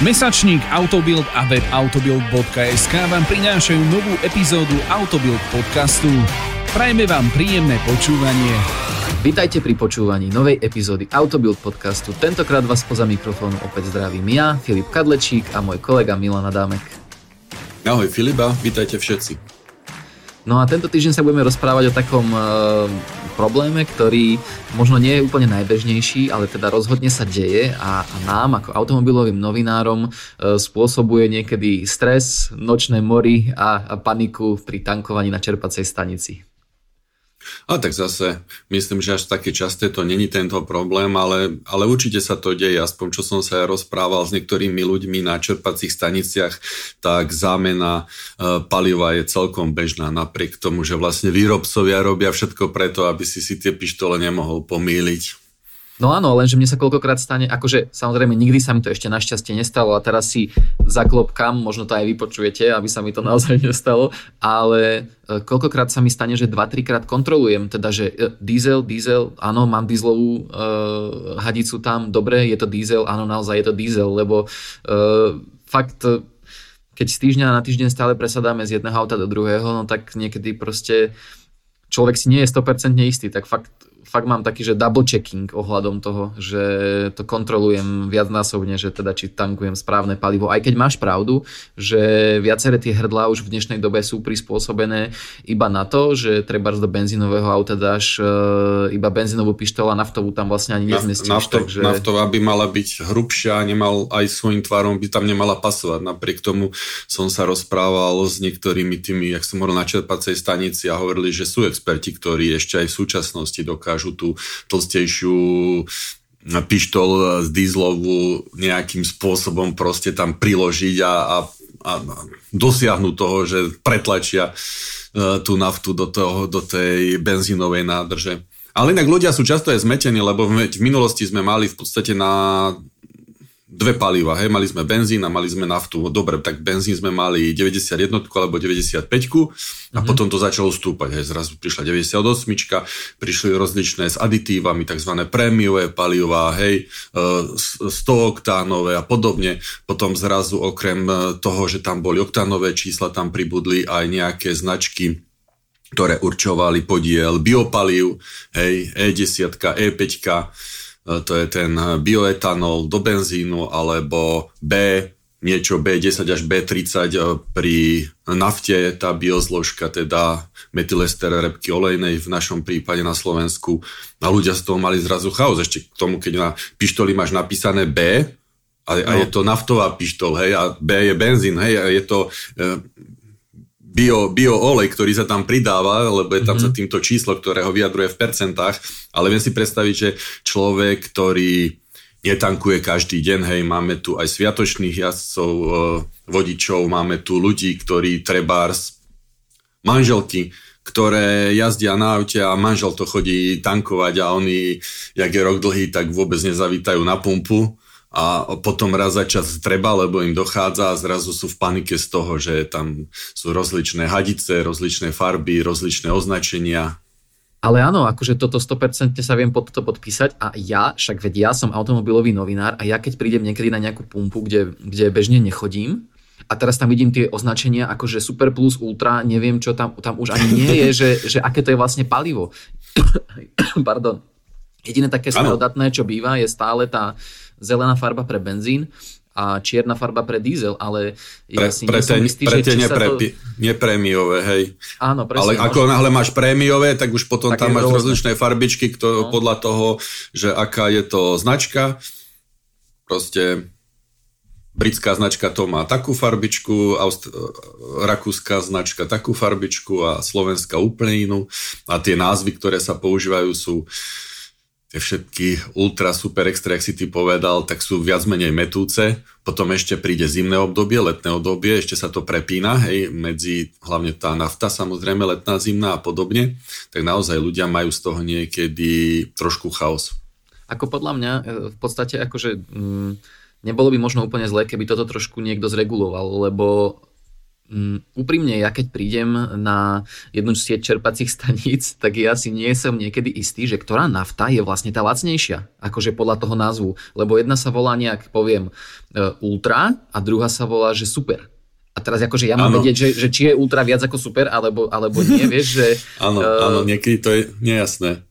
Mesačník Autobild a web autobild.sk vám prinášajú novú epizódu Autobild podcastu. Prajme vám príjemné počúvanie. Vítajte pri počúvaní novej epizódy Autobild podcastu. Tentokrát vás poza mikrofónu opäť zdravím ja, Filip Kadlečík a môj kolega Milan Adámek. Ahoj Filipa, vítajte všetci. No a tento týždeň sa budeme rozprávať o takom e, probléme, ktorý možno nie je úplne najbežnejší, ale teda rozhodne sa deje a, a nám ako automobilovým novinárom e, spôsobuje niekedy stres, nočné mory a, a paniku pri tankovaní na čerpacej stanici. A tak zase, myslím, že až také časté to není tento problém, ale, ale určite sa to deje, aspoň čo som sa rozprával s niektorými ľuďmi na čerpacích staniciach, tak zámena e, paliva je celkom bežná, napriek tomu, že vlastne výrobcovia robia všetko preto, aby si si tie pištole nemohol pomýliť. No áno, lenže mne sa koľkokrát stane, akože samozrejme nikdy sa mi to ešte našťastie nestalo a teraz si zaklopkám, možno to aj vypočujete, aby sa mi to naozaj nestalo, ale e, koľkokrát sa mi stane, že 2-3 krát kontrolujem, teda že e, diesel, diesel, áno, mám dieselovú e, hadicu tam, dobre, je to diesel, áno, naozaj je to diesel, lebo e, fakt keď z týždňa na týždeň stále presadáme z jedného auta do druhého, no tak niekedy proste človek si nie je 100% istý, tak fakt fakt mám taký, že double checking ohľadom toho, že to kontrolujem viacnásobne, že teda či tankujem správne palivo. Aj keď máš pravdu, že viaceré tie hrdlá už v dnešnej dobe sú prispôsobené iba na to, že treba do benzínového auta dáš e, iba benzínovú pištol a naftovú tam vlastne ani nezmestíš. Nafto, takže... Naftová by mala byť hrubšia, nemal aj svojím tvarom by tam nemala pasovať. Napriek tomu som sa rozprával s niektorými tými, jak som hovoril na čerpacej stanici a hovorili, že sú experti, ktorí ešte aj v súčasnosti dokážu dokážu tú tlstejšiu pištol z dízlovú nejakým spôsobom proste tam priložiť a, a, a dosiahnuť toho, že pretlačia uh, tú naftu do, toho, do tej benzínovej nádrže. Ale inak ľudia sú často aj zmetení, lebo v minulosti sme mali v podstate na dve paliva, hej, mali sme benzín a mali sme naftu. Dobre, tak benzín sme mali 91 alebo 95 a mm-hmm. potom to začalo stúpať, hej, zrazu prišla 98, prišli rozličné s aditívami, tzv. prémiové palivá, hej, 100 e, oktánové a podobne. Potom zrazu okrem e, toho, že tam boli oktánové čísla, tam pribudli aj nejaké značky ktoré určovali podiel biopalív, hej, E10, E5, E, to je ten bioetanol do benzínu, alebo B, niečo B10 až B30 e, pri nafte, tá biozložka, teda metylester repky olejnej v našom prípade na Slovensku. A ľudia z toho mali zrazu chaos. Ešte k tomu, keď na pištoli máš napísané B, a, a je to naftová pištol, hej, a B je benzín, hej, a je to e, bio, bio olej, ktorý sa tam pridáva, lebo je tam mm-hmm. sa týmto číslo, ktoré ho vyjadruje v percentách, ale viem si predstaviť, že človek, ktorý netankuje každý deň, hej, máme tu aj sviatočných jazdcov, e, vodičov, máme tu ľudí, ktorí trebárs, manželky, ktoré jazdia na aute a manžel to chodí tankovať a oni, jak je rok dlhý, tak vôbec nezavítajú na pumpu a potom raz za čas treba, lebo im dochádza a zrazu sú v panike z toho, že tam sú rozličné hadice, rozličné farby, rozličné označenia. Ale áno, akože toto 100% sa viem pod to podpísať a ja, však veď ja som automobilový novinár a ja keď prídem niekedy na nejakú pumpu, kde, kde bežne nechodím, a teraz tam vidím tie označenia ako že Super Plus Ultra, neviem čo tam, tam už ani nie je, že, že aké to je vlastne palivo. Pardon. Jediné také smerodatné, čo býva, je stále tá zelená farba pre benzín a čierna farba pre diesel, ale ja pre, si pre som istý, pre že či nepre, to... neprémiové, hej. Áno, presne. Ale ako náhle máš prémiové, tak už potom tak tam máš rôzne. rozličné farbičky kto, no. podľa toho, že aká je to značka. Proste britská značka to má takú farbičku, Aust- rakúska značka takú farbičku a slovenská úplne inú. A tie názvy, ktoré sa používajú sú tie všetky ultra, super extra, jak si ty povedal, tak sú viac menej metúce. Potom ešte príde zimné obdobie, letné obdobie, ešte sa to prepína, hej, medzi hlavne tá nafta, samozrejme, letná, zimná a podobne. Tak naozaj ľudia majú z toho niekedy trošku chaos. Ako podľa mňa, e, v podstate akože mm, nebolo by možno úplne zlé, keby toto trošku niekto zreguloval, lebo Um, úprimne, ja keď prídem na jednu z sieť čerpacích staníc, tak ja si nie som niekedy istý, že ktorá nafta je vlastne tá lacnejšia, akože podľa toho názvu. Lebo jedna sa volá nejak, poviem, uh, Ultra a druhá sa volá, že Super. A teraz akože ja mám ano. vedieť, že, že či je Ultra viac ako Super, alebo, alebo nie, vieš, že... Áno, uh, áno, niekedy to je nejasné.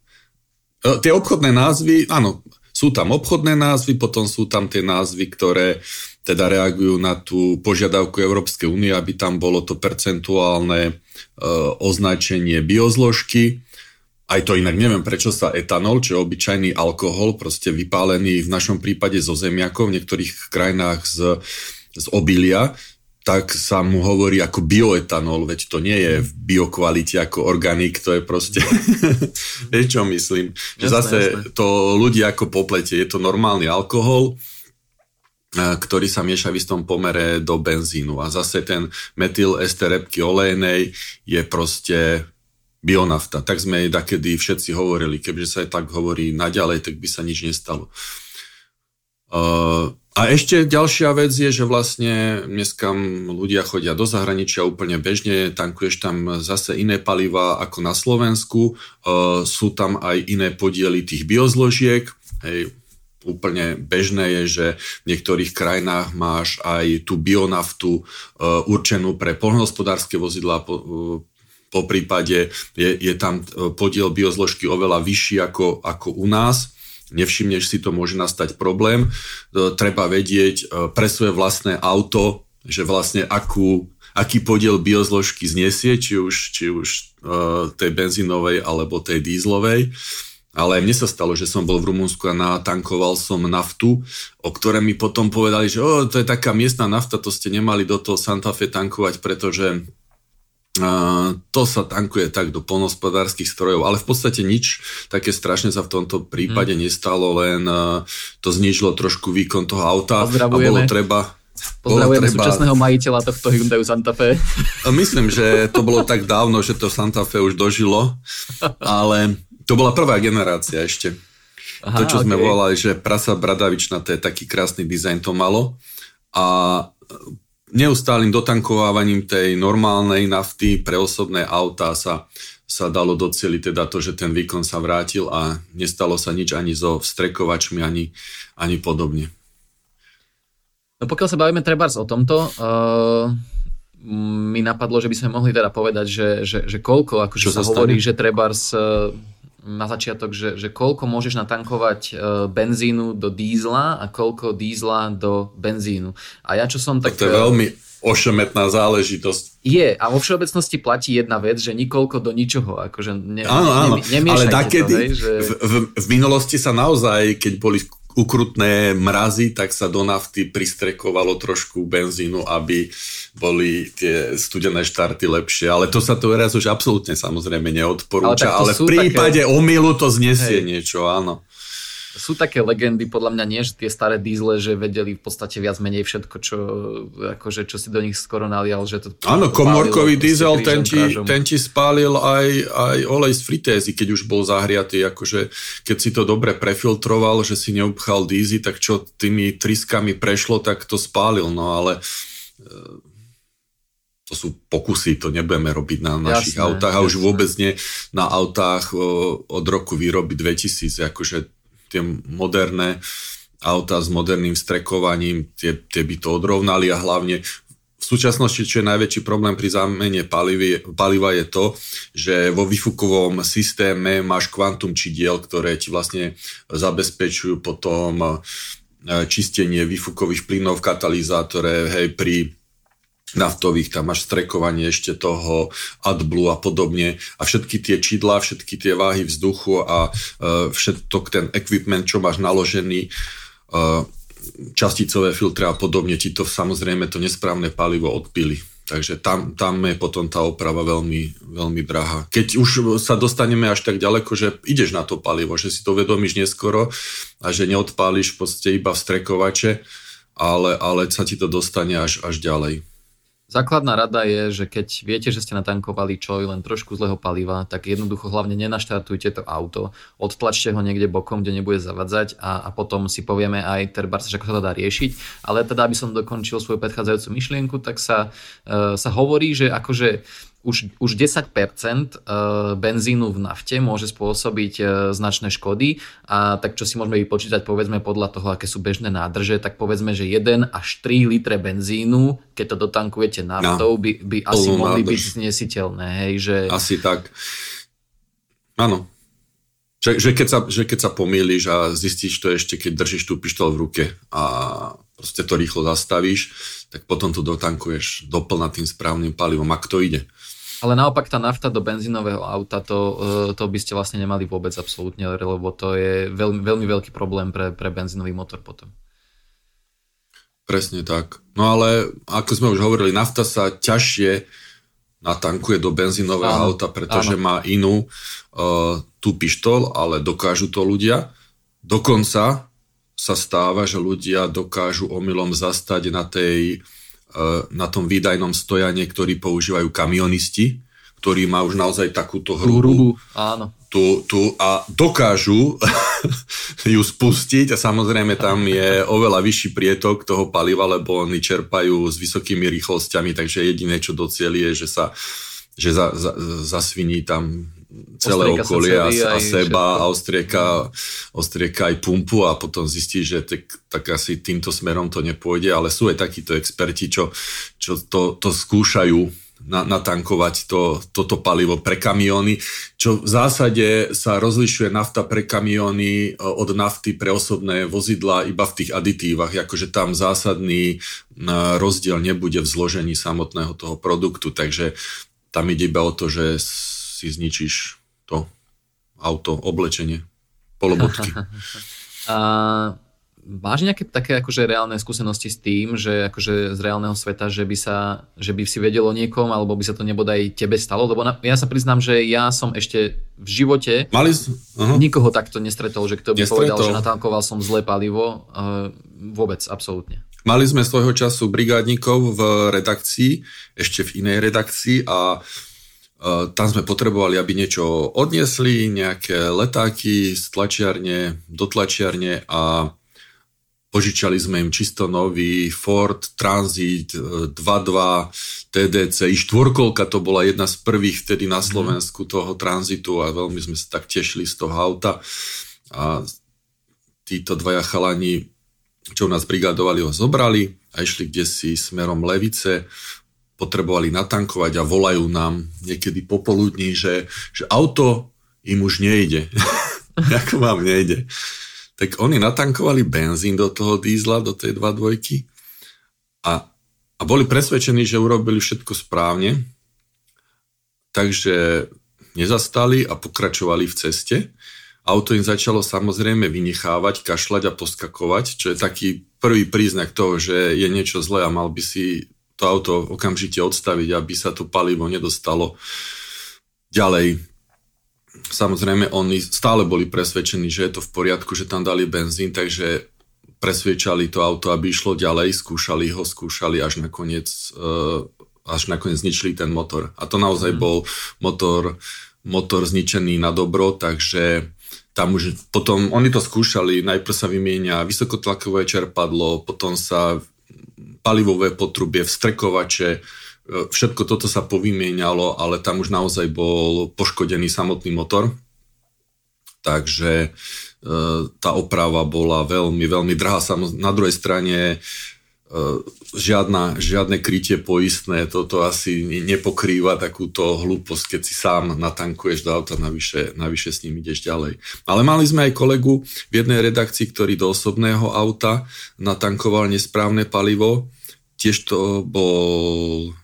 Uh, tie obchodné názvy, áno, sú tam obchodné názvy, potom sú tam tie názvy, ktoré teda reagujú na tú požiadavku Európskej únie, aby tam bolo to percentuálne e, označenie biozložky. Aj to inak neviem, prečo sa etanol, čo je obyčajný alkohol, proste vypálený v našom prípade zo zemiakov, v niektorých krajinách z, z obilia, tak sa mu hovorí ako bioetanol, veď to nie je v biokvalite ako organik, to je proste, vieš čo myslím, že jasné, zase jasné. to ľudia ako poplete, je to normálny alkohol, ktorý sa mieša v istom pomere do benzínu. A zase ten metyl ester repky olejnej je proste bionafta. Tak sme jej takedy všetci hovorili. Keďže sa aj tak hovorí naďalej, tak by sa nič nestalo. Uh, a ešte ďalšia vec je, že vlastne dneska ľudia chodia do zahraničia úplne bežne, tankuješ tam zase iné paliva ako na Slovensku, uh, sú tam aj iné podiely tých biozložiek, hej, úplne bežné je, že v niektorých krajinách máš aj tú bionaftu uh, určenú pre polnohospodárske vozidlá, uh, po prípade je, je tam e, podiel biozložky oveľa vyšší ako, ako u nás. Nevšimneš si to, môže nastať problém. Treba vedieť pre svoje vlastné auto, že vlastne akú, aký podiel biozložky znesie, či už, či už tej benzínovej alebo tej dízlovej. Uh, ale mne sa stalo, že som bol v Rumunsku a natankoval som naftu, o ktoré mi potom povedali, že oh, to je taká miestna nafta, to ste nemali do toho Santa Fe tankovať, pretože Uh, to sa tankuje tak do polnospodárských strojov, ale v podstate nič také strašne sa v tomto prípade hmm. nestalo, len uh, to znížilo trošku výkon toho auta a bolo treba Pozdravujeme treba... súčasného majiteľa tohto Hyundai Santa Fe. Myslím, že to bolo tak dávno, že to Santa Fe už dožilo, ale to bola prvá generácia ešte. Aha, to, čo okay. sme volali, že prasa bradavičná, to je taký krásny dizajn to malo. A neustálým dotankovávaním tej normálnej nafty pre osobné autá sa, sa dalo doceliť teda to, že ten výkon sa vrátil a nestalo sa nič ani so vstrekovačmi, ani, ani podobne. No pokiaľ sa bavíme trebárs o tomto, uh, mi napadlo, že by sme mohli teda povedať, že, že, že koľko, akože sa, sa hovorí, že trebárs uh, na začiatok, že, že koľko môžeš natankovať e, benzínu do dízla a koľko dízla do benzínu. A ja čo som tak... to je e, veľmi ošemetná záležitosť. Je a vo všeobecnosti platí jedna vec, že nikoľko do ničoho. Akože ne, áno, áno, ne, ale takedy to, hej, že... v, v, v minulosti sa naozaj, keď boli ukrutné mrazy, tak sa do nafty pristrekovalo trošku benzínu, aby boli tie studené štarty lepšie. Ale to sa to raz už absolútne samozrejme neodporúča, ale, ale v prípade také... omylu to znesie Hej. niečo, áno sú také legendy, podľa mňa nie, že tie staré dízle, že vedeli v podstate viac menej všetko, čo, akože, čo si do nich skoro nalial. Že to Áno, komorkový diesel, ten ti, ten ti spálil aj, aj olej z fritézy, keď už bol zahriatý. Akože, keď si to dobre prefiltroval, že si neupchal dízy, tak čo tými triskami prešlo, tak to spálil. No ale e, to sú pokusy, to nebudeme robiť na našich jasné, autách a už vôbec nie na autách od roku výroby 2000, akože tie moderné auta s moderným strekovaním, tie, tie by to odrovnali a hlavne v súčasnosti, čo je najväčší problém pri zámene paliva je to, že vo výfukovom systéme máš kvantum čidiel, ktoré ti vlastne zabezpečujú potom e, čistenie výfukových plynov v katalizátore, hej, pri naftových, tam máš strekovanie ešte toho AdBlue a podobne a všetky tie čidlá, všetky tie váhy vzduchu a uh, všetko ten equipment, čo máš naložený, uh, časticové filtre a podobne, ti to samozrejme to nesprávne palivo odpili. Takže tam, tam je potom tá oprava veľmi, veľmi drahá. Keď už sa dostaneme až tak ďaleko, že ideš na to palivo, že si to vedomíš neskoro a že neodpáliš v podstate iba v strekovače, ale, ale sa ti to dostane až, až ďalej. Základná rada je, že keď viete, že ste natankovali čo len trošku zlého paliva, tak jednoducho hlavne nenaštartujte to auto, odtlačte ho niekde bokom, kde nebude zavadzať a, a potom si povieme aj terbars, ako sa to dá riešiť. Ale teda, aby som dokončil svoju predchádzajúcu myšlienku, tak sa, uh, sa hovorí, že akože už, už 10% e, benzínu v nafte môže spôsobiť e, značné škody a tak čo si môžeme vypočítať povedzme podľa toho, aké sú bežné nádrže, tak povedzme, že 1 až 3 litre benzínu, keď to dotankujete naftou, no, by, by asi mohli nádrž. byť znesiteľné. Hej, že... Asi tak. Áno. Že, že, keď sa, že keď sa pomýliš a zistíš to ešte, keď držíš tú pištol v ruke a proste to rýchlo zastavíš, tak potom to dotankuješ doplna tým správnym palivom, ak to ide. Ale naopak tá nafta do benzínového auta, to, e, to by ste vlastne nemali vôbec absolútne, lebo to je veľmi, veľmi veľký problém pre, pre benzínový motor potom. Presne tak. No ale ako sme už hovorili, nafta sa ťažšie natankuje do benzínového áno, auta, pretože áno. má inú uh, tú pištol, ale dokážu to ľudia. Dokonca sa stáva, že ľudia dokážu omylom zastať na tej Eh, na tom výdajnom stojane, ktorý používajú kamionisti, ktorí má už naozaj takúto hrubu, hrubu áno. Tu, tu a dokážu ju spustiť a samozrejme tam je oveľa vyšší prietok toho paliva, lebo oni čerpajú s vysokými rýchlosťami, takže jediné, čo docieli je, že sa že za, za, zasviní tam celé ostrieka okolie a, a seba všetko. a ostrieka, ostrieka aj pumpu a potom zistí, že tak, tak asi týmto smerom to nepôjde, ale sú aj takíto experti, čo, čo to, to skúšajú na, natankovať to, toto palivo pre kamióny, čo v zásade sa rozlišuje nafta pre kamióny e, od nafty pre osobné vozidla iba v tých aditívach, akože tam zásadný e, rozdiel nebude v zložení samotného toho produktu, takže tam ide iba o to, že si zničíš to auto, oblečenie, polobotky. A máš nejaké také akože reálne skúsenosti s tým, že akože z reálneho sveta, že by, sa, že by si vedelo niekom, alebo by sa to nebodaj tebe stalo? Lebo na, ja sa priznám, že ja som ešte v živote Mali... uh-huh. nikoho takto nestretol, že kto by nestretol. povedal, že natankoval som zlé palivo. Uh, vôbec, absolútne. Mali sme svojho času brigádnikov v redakcii, ešte v inej redakcii a Eh, tam sme potrebovali, aby niečo odniesli, nejaké letáky z tlačiarne do tlačiarne a požičali sme im čisto nový Ford Transit 2.2 TDC. I štvorkolka to bola jedna z prvých vtedy na mhm. Slovensku toho tranzitu a veľmi sme sa tak tešili z toho auta. A títo dvaja chalani, čo nás brigádovali, ho zobrali a išli kde si smerom Levice potrebovali natankovať a volajú nám niekedy popoludní, že, že auto im už nejde. Ako vám nejde. Tak oni natankovali benzín do toho dízla, do tej 2.2 a, a boli presvedčení, že urobili všetko správne, takže nezastali a pokračovali v ceste. Auto im začalo samozrejme vynechávať, kašľať a poskakovať, čo je taký prvý príznak toho, že je niečo zlé a mal by si to auto okamžite odstaviť, aby sa to palivo nedostalo ďalej. Samozrejme, oni stále boli presvedčení, že je to v poriadku, že tam dali benzín, takže presviečali to auto, aby išlo ďalej, skúšali ho, skúšali, až nakoniec, uh, až nakoniec zničili ten motor. A to naozaj mm. bol motor, motor zničený na dobro, takže tam už potom, oni to skúšali, najprv sa vymienia vysokotlakové čerpadlo, potom sa palivové potrubie, vstrekovače, e, všetko toto sa povymienialo, ale tam už naozaj bol poškodený samotný motor. Takže e, tá oprava bola veľmi, veľmi drahá. Na druhej strane E, žiadna, žiadne krytie poistné, toto asi nepokrýva takúto hlúposť, keď si sám natankuješ do auta, navyše, navyše s ním ideš ďalej. Ale mali sme aj kolegu v jednej redakcii, ktorý do osobného auta natankoval nesprávne palivo, tiež to bol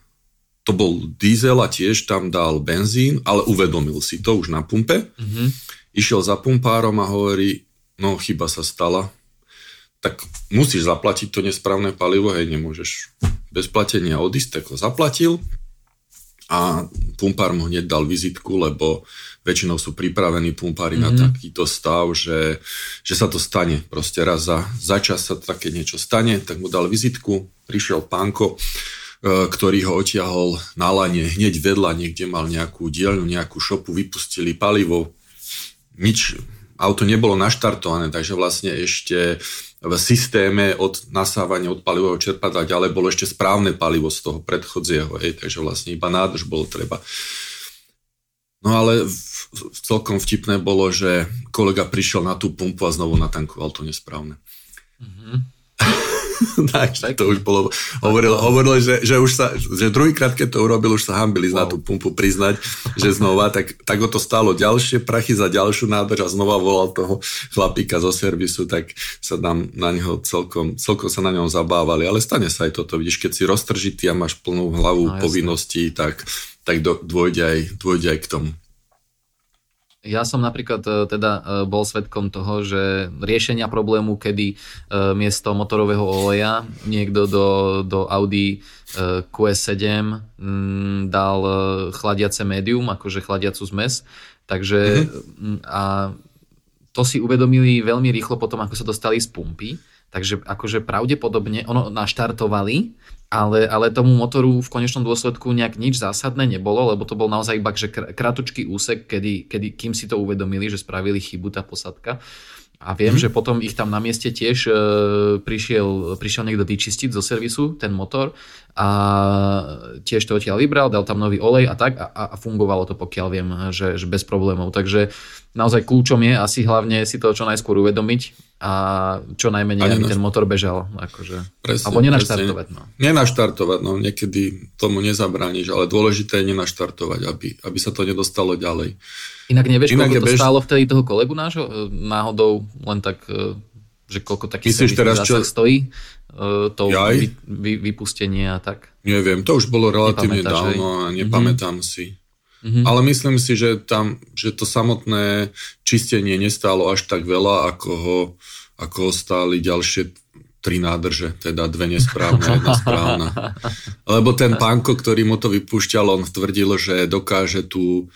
to bol diesel a tiež tam dal benzín, ale uvedomil si to už na pumpe. Mm-hmm. Išiel za pumpárom a hovorí, no chyba sa stala, tak musíš zaplatiť to nesprávne palivo, hej, nemôžeš bez platenia odísť, tak ho zaplatil a pumpár mu hneď dal vizitku, lebo väčšinou sú pripravení pumpári mm-hmm. na mhm. takýto stav, že, že sa to stane. Proste raz za, za čas sa také niečo stane, tak mu dal vizitku, prišiel pánko, ktorý ho otiahol na lane hneď vedľa, niekde mal nejakú dielňu, nejakú šopu, vypustili palivo. Nič, auto nebolo naštartované, takže vlastne ešte v systéme od nasávania od palivového čerpadla ďalej bolo ešte správne palivo z toho predchodzieho, hej, takže vlastne iba nádrž bolo treba. No ale v, celkom vtipné bolo, že kolega prišiel na tú pumpu a znovu natankoval to nesprávne. Takže to už bolo, hovoril, hovoril že, že, už sa, že druhýkrát, keď to urobil, už sa hambili wow. na tú pumpu priznať, že znova, tak, tak ho to stálo ďalšie prachy za ďalšiu nádrž a znova volal toho chlapíka zo servisu, tak sa nám na neho celkom, celkom sa na ňom zabávali, ale stane sa aj toto, vidíš, keď si roztržitý a máš plnú hlavu no, povinností, tak, tak do, dôjde, aj, dôjde aj k tomu. Ja som napríklad e, teda e, bol svetkom toho, že riešenia problému, kedy e, miesto motorového oleja niekto do, do Audi QS7 mm, dal chladiace médium, akože chladiacu zmes. Takže mm-hmm. a to si uvedomili veľmi rýchlo potom, ako sa dostali z pumpy. Takže akože pravdepodobne ono naštartovali, ale, ale tomu motoru v konečnom dôsledku nejak nič zásadné nebolo, lebo to bol naozaj iba že kratučký úsek, kedy, kedy, kým si to uvedomili, že spravili chybu tá posadka. A viem, mm-hmm. že potom ich tam na mieste tiež e, prišiel, prišiel niekto vyčistiť zo servisu ten motor a tiež to odtiaľ vybral, dal tam nový olej a tak a, a fungovalo to pokiaľ viem, že, že bez problémov. Takže naozaj kľúčom je asi hlavne si to čo najskôr uvedomiť a čo najmenej, aby ten motor bežal. Akože. Presne, Alebo nenaštartovať. No. Nenaštartovať, no niekedy tomu nezabrániš, ale dôležité je nenaštartovať, aby, aby sa to nedostalo ďalej. Inak nevieš, Inak koľko to bež... stálo vtedy toho kolegu nášho? E, náhodou len tak, e, že koľko taký Myslíš teraz, čo... stojí? E, to vy, vy, vypustenie a tak? Neviem, to už bolo relatívne dávno a nepamätám mm-hmm. si. Mm-hmm. Ale myslím si, že tam, že to samotné čistenie nestálo až tak veľa, ako ho, ako ho stáli ďalšie tri nádrže, teda dve nesprávne, jedna správna. Lebo ten pánko, ktorý mu to vypúšťal, on tvrdil, že dokáže tú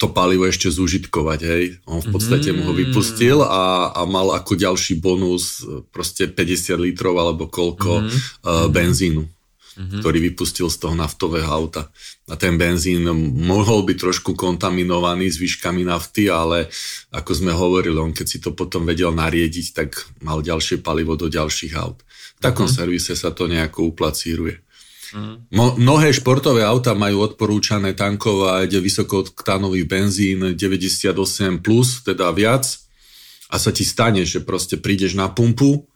to palivo ešte zúžitkovať, hej. On v podstate mm. mu ho mm. vypustil a, a mal ako ďalší bonus proste 50 litrov alebo koľko mm. uh, benzínu, mm. ktorý vypustil z toho naftového auta. A ten benzín mohol byť trošku kontaminovaný zvyškami nafty, ale ako sme hovorili, on keď si to potom vedel nariediť, tak mal ďalšie palivo do ďalších aut. V takom mm. servise sa to nejako uplacíruje. Mm. Mnohé športové auta majú odporúčané tankovať vysokooktánový benzín 98+, plus, teda viac a sa ti stane, že proste prídeš na pumpu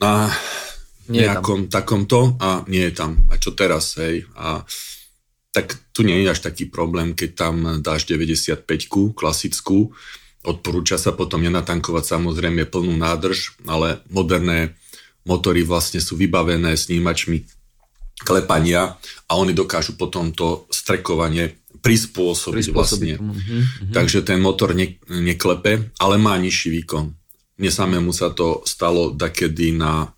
na nie nejakom takomto a nie je tam. A čo teraz, hej? A tak tu nie je až taký problém, keď tam dáš 95 klasickú, odporúča sa potom nenatankovať samozrejme plnú nádrž, ale moderné motory vlastne sú vybavené snímačmi klepania a oni dokážu potom to strekovanie prispôsobiť, prispôsobiť. vlastne. Mm-hmm. Takže ten motor ne, neklepe, ale má nižší výkon. Mne samému sa to stalo dakedy na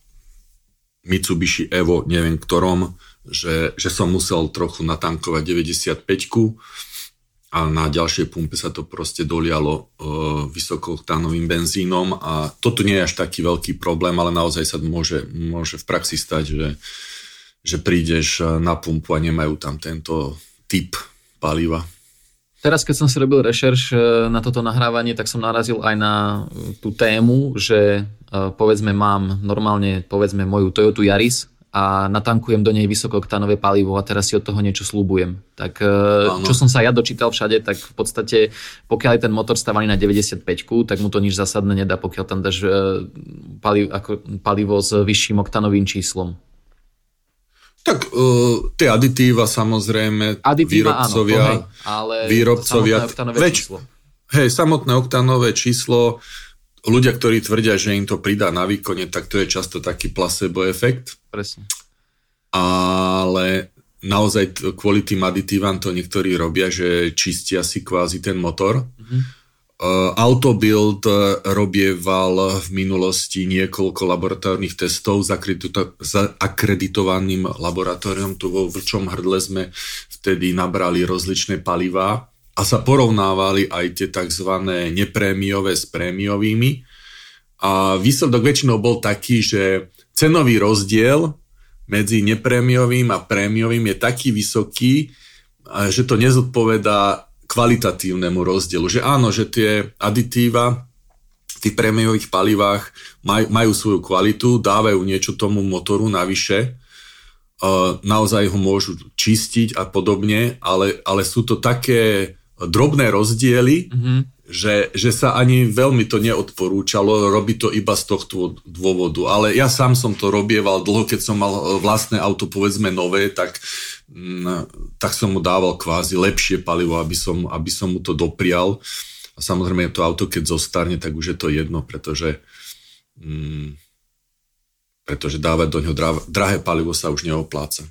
Mitsubishi Evo, neviem ktorom, že, že som musel trochu natankovať 95 a na ďalšej pumpe sa to proste dolialo uh, vysokooktánovým benzínom a toto nie je až taký veľký problém, ale naozaj sa môže, môže v praxi stať, že, že prídeš e, na pumpu a nemajú tam tento typ paliva. Teraz, keď som si robil rešerš e, na toto nahrávanie, tak som narazil aj na tú tému, že povedzme mám normálne povedzme moju Toyota Yaris, a natankujem do nej vysokooktanové palivo a teraz si od toho niečo slúbujem. Tak ano. E, čo som sa ja dočítal všade, tak v podstate pokiaľ je ten motor stavaný na 95, tak mu to nič zásadné nedá, pokiaľ tam dáš e, palivo, ako, palivo s vyšším oktanovým číslom. Tak uh, tie aditíva samozrejme, aditíva, výrobcovia, áno, hej, ale výrobcovia, samotné väč, číslo. Hej, samotné oktanové číslo ľudia, ktorí tvrdia, že im to pridá na výkone, tak to je často taký placebo efekt. Presne. Ale naozaj kvôli tým aditívam to niektorí robia, že čistia si kvázi ten motor. Mm-hmm. Uh, Autobuild robieval v minulosti niekoľko laboratórnych testov s akreditovaným laboratóriom. Tu vo Vrčom hrdle sme vtedy nabrali rozličné palivá a sa porovnávali aj tie tzv. neprémiové s prémiovými. A výsledok väčšinou bol taký, že cenový rozdiel medzi neprémiovým a prémiovým je taký vysoký, že to nezodpovedá kvalitatívnemu rozdielu. Že áno, že tie aditíva v tých prémiových palivách maj, majú svoju kvalitu, dávajú niečo tomu motoru navyše, naozaj ho môžu čistiť a podobne, ale, ale sú to také drobné rozdiely, mm-hmm že, že sa ani veľmi to neodporúčalo, robí to iba z tohto dôvodu. Ale ja sám som to robieval dlho, keď som mal e, vlastné auto, povedzme nové, tak, mm, tak som mu dával kvázi lepšie palivo, aby som, aby som mu to doprial. A samozrejme to auto, keď zostarne, tak už je to jedno, pretože, mm, pretože dávať do ňoho drahé palivo sa už neopláca.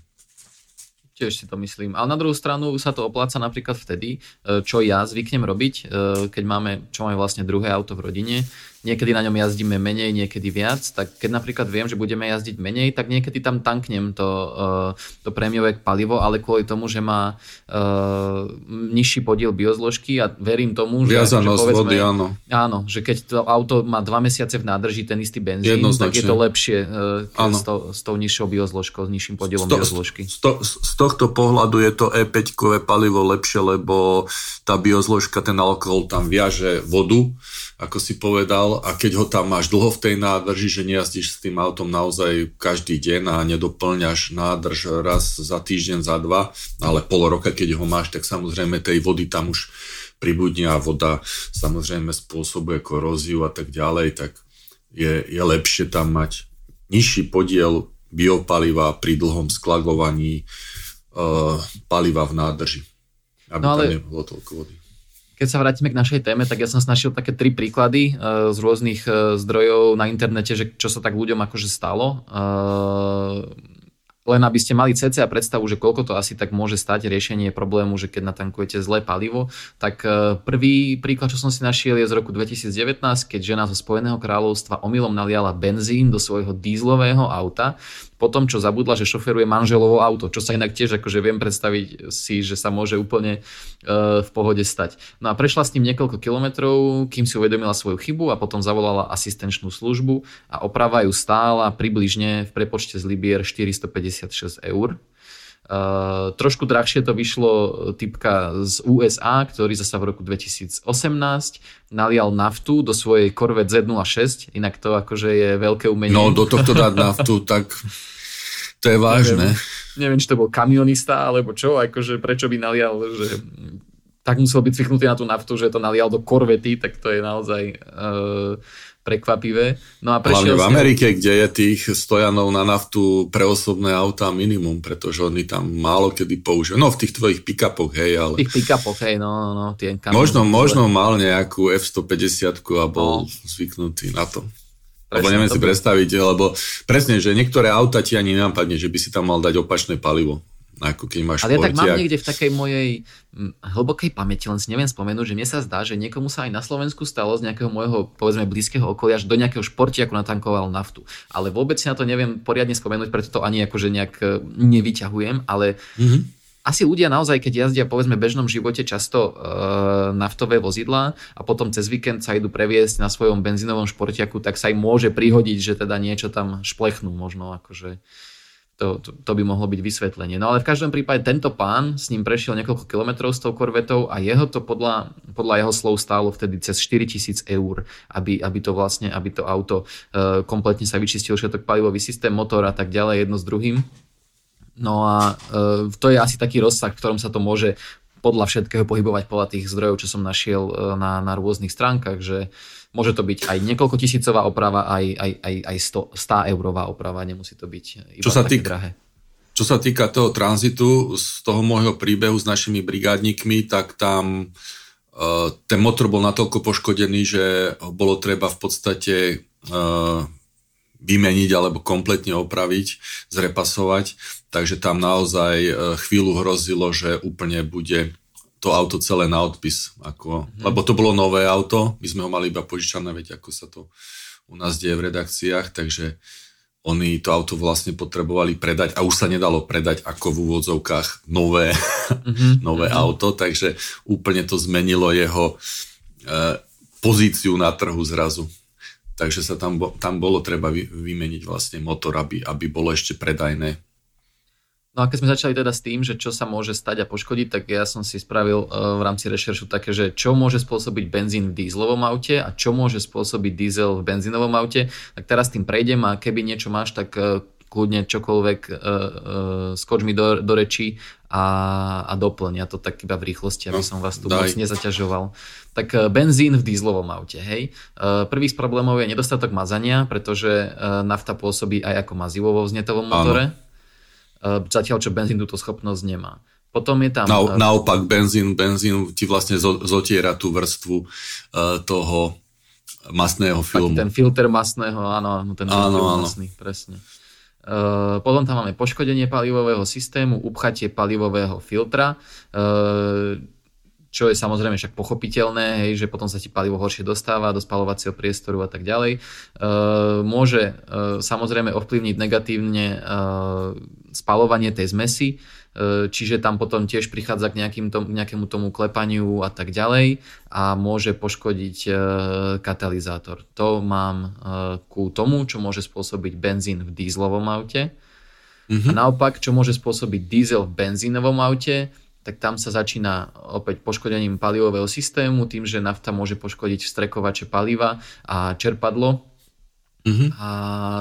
Tiež si to myslím. Ale na druhú stranu sa to opláca napríklad vtedy, e, čo ja zvyknem robiť, e, keď máme, čo máme vlastne druhé auto v rodine, niekedy na ňom jazdíme menej, niekedy viac, tak keď napríklad viem, že budeme jazdiť menej, tak niekedy tam tanknem to, uh, to prémiové palivo, ale kvôli tomu, že má uh, nižší podiel biozložky a verím tomu, že, že povedzme, vody, áno. áno, že keď to auto má dva mesiace v nádrži ten istý benzín, tak je to lepšie uh, s, to, s tou nižšou biozložkou, s nižším podielom sto, biozložky. Z, to, z tohto pohľadu je to E5 palivo lepšie, lebo tá biozložka, ten alkohol tam viaže vodu, ako si povedal, a keď ho tam máš dlho v tej nádrži, že nejazdíš s tým autom naozaj každý deň a nedoplňaš nádrž raz za týždeň, za dva, ale pol roka, keď ho máš, tak samozrejme tej vody tam už pribudne a voda samozrejme spôsobuje koróziu a tak ďalej, tak je, je lepšie tam mať nižší podiel biopaliva pri dlhom skladovaní uh, paliva v nádrži, aby no ale... tam nebolo toľko vody. Keď sa vrátime k našej téme, tak ja som snažil také tri príklady uh, z rôznych uh, zdrojov na internete, že čo sa tak ľuďom akože stalo. Uh, len aby ste mali cca predstavu, že koľko to asi tak môže stať riešenie problému, že keď natankujete zlé palivo, tak prvý príklad, čo som si našiel, je z roku 2019, keď žena zo Spojeného kráľovstva omylom naliala benzín do svojho dízlového auta po tom, čo zabudla, že šoferuje manželovo auto, čo sa inak tiež akože viem predstaviť si, že sa môže úplne uh, v pohode stať. No a prešla s ním niekoľko kilometrov, kým si uvedomila svoju chybu a potom zavolala asistenčnú službu a oprava ju stála približne v prepočte z Libier 456 eur. Uh, trošku drahšie to vyšlo typka z USA, ktorý zasa v roku 2018 nalial naftu do svojej Corvette Z06, inak to akože je veľké umenie. No do tohto dať naftu, tak to je vážne. Neviem, neviem, či to bol kamionista, alebo čo, akože prečo by nalial, že tak musel byť cvichnutý na tú naftu, že to nalial do korvety, tak to je naozaj uh, prekvapivé. No a Hlavne v Amerike, kde je tých stojanov na naftu pre osobné autá minimum, pretože oni tam málo kedy používajú. No v tých tvojich pick-upoch, hej, ale... V tých pick-upoch, hej, no, no, tie Možno, možno mal nejakú F-150 a bol no. zvyknutý na to. Presne, lebo neviem si predstaviť, lebo presne, že niektoré auta ti ani nenapadne, že by si tam mal dať opačné palivo ako keď máš Ale ja tak mám niekde v takej mojej hlbokej pamäti, len si neviem spomenúť, že mne sa zdá, že niekomu sa aj na Slovensku stalo z nejakého môjho, povedzme, blízkeho okolia, že do nejakého športiaku natankoval naftu. Ale vôbec si na to neviem poriadne spomenúť, preto to ani akože nejak e, nevyťahujem, ale mm-hmm. asi ľudia naozaj, keď jazdia povedzme v bežnom živote často e, naftové vozidlá a potom cez víkend sa idú previesť na svojom benzínovom športiaku, tak sa im môže prihodiť, že teda niečo tam šplechnú možno akože to, to, to by mohlo byť vysvetlenie. No ale v každom prípade tento pán s ním prešiel niekoľko kilometrov s tou korvetou a jeho to podľa, podľa jeho slov stálo vtedy cez 4000 eur, aby, aby to vlastne, aby to auto uh, kompletne sa vyčistil všetok palivový systém, motor a tak ďalej jedno s druhým. No a uh, to je asi taký rozsah, v ktorom sa to môže podľa všetkého pohybovať podľa tých zdrojov, čo som našiel uh, na, na rôznych stránkach, že Môže to byť aj niekoľko tisícová oprava, aj, aj, aj, aj 100, 100 eurová oprava, nemusí to byť iba čo sa týka, drahé. Čo sa týka toho tranzitu, z toho môjho príbehu s našimi brigádnikmi, tak tam uh, ten motor bol natoľko poškodený, že bolo treba v podstate uh, vymeniť alebo kompletne opraviť, zrepasovať. Takže tam naozaj chvíľu hrozilo, že úplne bude to auto celé na odpis. Ako, mm. Lebo to bolo nové auto, my sme ho mali iba požičané, veď ako sa to u nás deje v redakciách, takže oni to auto vlastne potrebovali predať a už sa nedalo predať ako v úvodzovkách nové, mm-hmm. nové mm-hmm. auto, takže úplne to zmenilo jeho e, pozíciu na trhu zrazu. takže sa tam, tam bolo treba vy, vymeniť vlastne motor, aby, aby bolo ešte predajné. No a keď sme začali teda s tým, že čo sa môže stať a poškodiť, tak ja som si spravil uh, v rámci rešeršu také, že čo môže spôsobiť benzín v dízlovom aute a čo môže spôsobiť diesel v benzínovom aute. Tak teraz tým prejdem a keby niečo máš, tak uh, kľudne čokoľvek uh, uh, skoč mi do, do rečí a, a doplň. Ja to tak iba v rýchlosti, aby no, som vás tu daj. moc nezaťažoval. Tak uh, benzín v dízlovom aute, hej. Uh, prvý z problémov je nedostatok mazania, pretože uh, nafta pôsobí aj ako mazivo vo vznetovom motore. Áno zatiaľ čo benzín túto schopnosť nemá. Potom je tam... Na, eh, naopak, benzín, benzín ti vlastne zotiera tú vrstvu uh, toho masného filmu. ten filter masného, áno, ten áno, áno. masný, presne. Uh, potom tam máme poškodenie palivového systému, upchatie palivového filtra, uh, čo je samozrejme však pochopiteľné, hej, že potom sa ti palivo horšie dostáva do spalovacieho priestoru a tak ďalej. E, môže e, samozrejme ovplyvniť negatívne e, spalovanie tej zmesi, e, čiže tam potom tiež prichádza k nejakým tom, nejakému tomu klepaniu a tak ďalej a môže poškodiť e, katalizátor. To mám e, ku tomu, čo môže spôsobiť benzín v dízlovom aute. Mm-hmm. A naopak, čo môže spôsobiť diesel v benzínovom aute, tak tam sa začína opäť poškodením palivového systému, tým, že nafta môže poškodiť strekovače paliva a čerpadlo, Uh-huh. a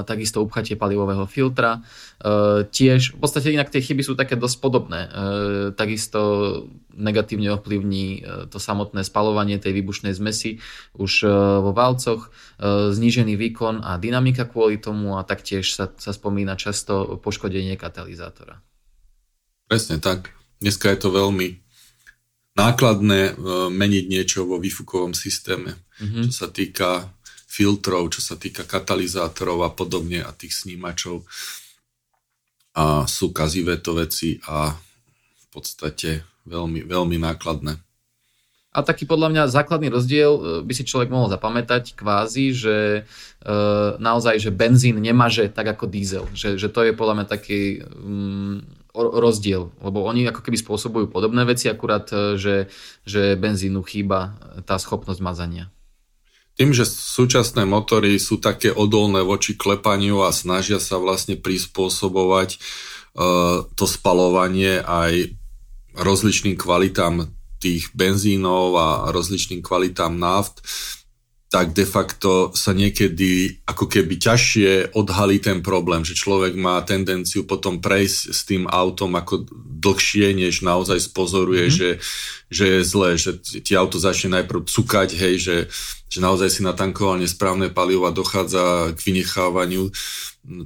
takisto upchatie palivového filtra. E, tiež, v podstate inak tie chyby sú také dosť podobné. E, takisto negatívne ovplyvní e, to samotné spalovanie tej výbušnej zmesi už e, vo válcoch, e, znížený výkon a dynamika kvôli tomu a taktiež sa, sa spomína často poškodenie katalizátora. Presne tak. Dneska je to veľmi nákladné e, meniť niečo vo výfukovom systéme, mm-hmm. čo sa týka filtrov, čo sa týka katalizátorov a podobne a tých snímačov. A sú kazivé to veci a v podstate veľmi, veľmi nákladné. A taký podľa mňa základný rozdiel e, by si človek mohol zapamätať kvázi, že e, naozaj, že benzín nemaže tak ako diesel. Že, že to je podľa mňa taký... Mm, rozdiel, lebo oni ako keby spôsobujú podobné veci, akurát, e, že, že benzínu chýba tá schopnosť mazania. Tým, že súčasné motory sú také odolné voči klepaniu a snažia sa vlastne prispôsobovať uh, to spalovanie aj rozličným kvalitám tých benzínov a rozličným kvalitám naft, tak de facto sa niekedy ako keby ťažšie odhalí ten problém, že človek má tendenciu potom prejsť s tým autom ako dlhšie, než naozaj spozoruje, mm-hmm. že, že je zlé, že ti auto začne najprv cukať, hej, že, že naozaj si natankoval nesprávne palivo a dochádza k vynechávaniu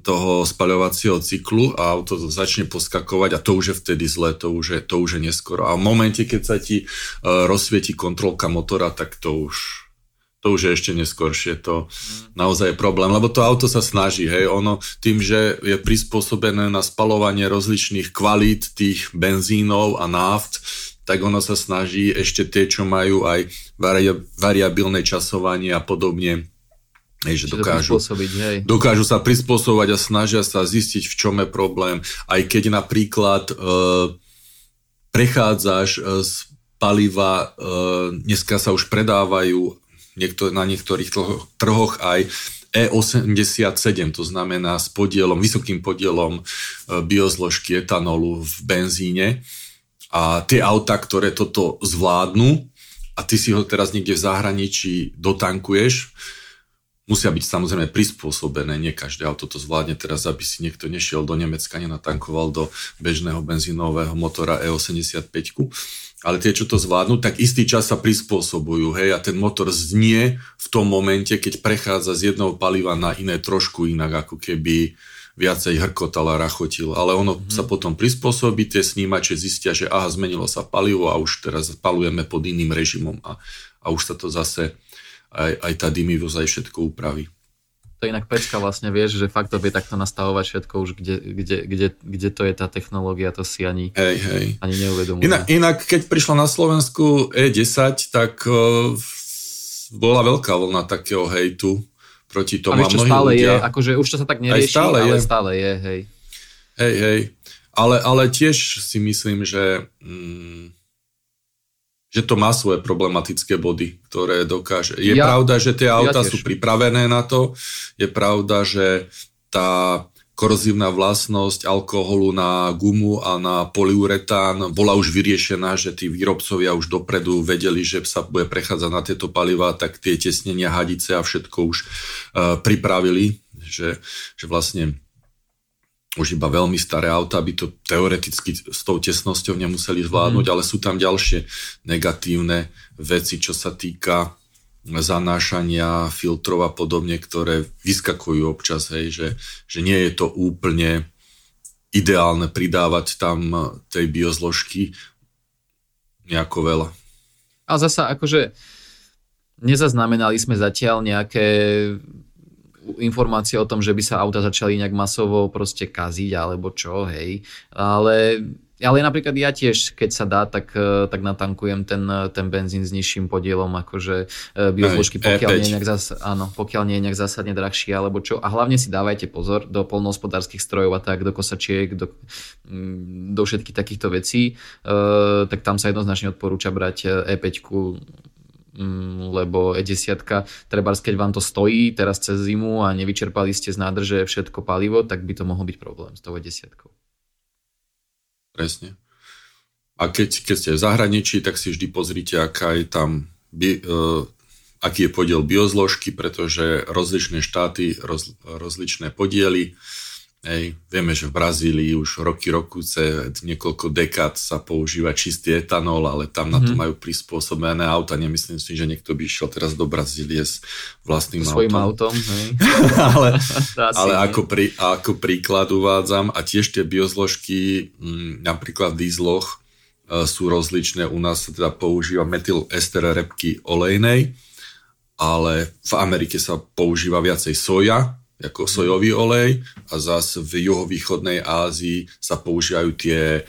toho spaľovacieho cyklu a auto začne poskakovať a to už je vtedy zlé, to už je, to už je neskoro. A v momente, keď sa ti uh, rozsvieti kontrolka motora, tak to už to už je ešte neskôršie, to naozaj je problém, lebo to auto sa snaží, hej, ono tým, že je prispôsobené na spalovanie rozličných kvalít tých benzínov a náft, tak ono sa snaží ešte tie, čo majú aj vari- variabilné časovanie a podobne, hej, že dokážu, hej. dokážu sa prispôsobovať a snažia sa zistiť, v čom je problém. Aj keď napríklad e, prechádzaš e, z paliva, e, dneska sa už predávajú niektor- na niektorých trhoch aj E87, to znamená s podielom, vysokým podielom e, biozložky etanolu v benzíne. A tie auta, ktoré toto zvládnu, a ty si ho teraz niekde v zahraničí dotankuješ, musia byť samozrejme prispôsobené. Nie každé auto to zvládne teraz, aby si niekto nešiel do Nemecka, nenatankoval do bežného benzínového motora E85 ale tie, čo to zvládnu, tak istý čas sa prispôsobujú, hej, a ten motor znie v tom momente, keď prechádza z jedného paliva na iné trošku inak, ako keby viacej hrkotal a rachotil. Ale ono mm-hmm. sa potom prispôsobí, tie snímače zistia, že aha, zmenilo sa palivo a už teraz palujeme pod iným režimom a, a už sa to zase aj, aj tá dymivosť aj všetko upraví. To je inak pecka vlastne, vieš, že fakt to vie takto nastavovať všetko už, kde, kde, kde, kde to je tá technológia, to si ani, hej, hej. ani neuvedomuje. Inak, inak, keď prišla na Slovensku E10, tak uh, bola veľká vlna takého hejtu proti tomu. A vieš, čo stále ľudia, je, akože už to sa tak nerieši, stále ale je. stále je, hej. Hej, hej. Ale, ale tiež si myslím, že mm, že to má svoje problematické body, ktoré dokáže. Je ja, pravda, že tie auta ja sú pripravené na to. Je pravda, že tá korozívna vlastnosť alkoholu na gumu a na poliuretán bola už vyriešená, že tí výrobcovia už dopredu vedeli, že sa bude prechádzať na tieto paliva, tak tie tesnenia, hadice a všetko už uh, pripravili, že, že vlastne už iba veľmi staré auta by to teoreticky s tou tesnosťou nemuseli zvládnuť, mm. ale sú tam ďalšie negatívne veci, čo sa týka zanášania filtrov a podobne, ktoré vyskakujú občas, hej, že, že nie je to úplne ideálne pridávať tam tej biozložky nejako veľa. A zasa akože nezaznamenali sme zatiaľ nejaké informácie o tom, že by sa auta začali nejak masovo proste kaziť alebo čo, hej. Ale, ale napríklad ja tiež, keď sa dá, tak, e, tak natankujem ten, ten benzín s nižším podielom, akože e, biozložky, pokiaľ nie, je zas, áno, pokiaľ nie je nejak zásadne drahšie alebo čo. A hlavne si dávajte pozor do polnohospodárskych strojov a tak, do kosačiek, do, mm, do všetkých takýchto vecí, e, tak tam sa jednoznačne odporúča brať E5 Mm, lebo E10, treba keď vám to stojí teraz cez zimu a nevyčerpali ste z nádrže všetko palivo, tak by to mohol byť problém s tou E10. Presne. A keď, keď ste v zahraničí, tak si vždy pozrite, aká je tam bi, uh, aký je podiel biozložky, pretože rozličné štáty, roz, rozličné podiely Hej, vieme, že v Brazílii už roky, rokuce, niekoľko dekád sa používa čistý etanol, ale tam na to mm. majú prispôsobené auta. Nemyslím si, že niekto by išiel teraz do Brazílie s vlastným Svojím autom. autom hej. ale ale ako, prí, ako príklad uvádzam, a tiež tie biozložky, m, mm, napríklad v dízloch, e, sú rozličné. U nás sa teda používa metyl ester repky olejnej, ale v Amerike sa používa viacej soja, ako sojový olej a zase v juhovýchodnej Ázii sa používajú tie e,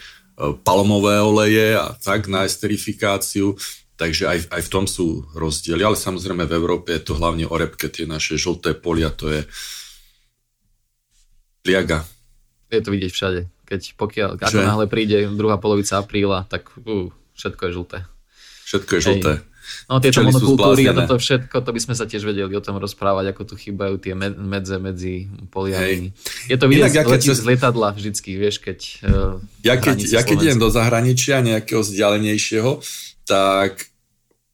palmové oleje a tak na esterifikáciu, takže aj, aj v tom sú rozdiely, ale samozrejme v Európe je to hlavne o repke, tie naše žlté polia, to je pliaga. Je to vidieť všade. Keď pokiaľ, ako náhle príde druhá polovica apríla, tak uh, všetko je žlté. Všetko je žlté. Hej. No tieto monokultúry a toto všetko, to by sme sa tiež vedeli o tom rozprávať, ako tu chýbajú tie medze medzi poliami. Hej. Je to vidieť ja keď z lietadla vždycky, vieš, keď... Uh, ja keď, ja keď idem do zahraničia nejakého vzdialenejšieho, tak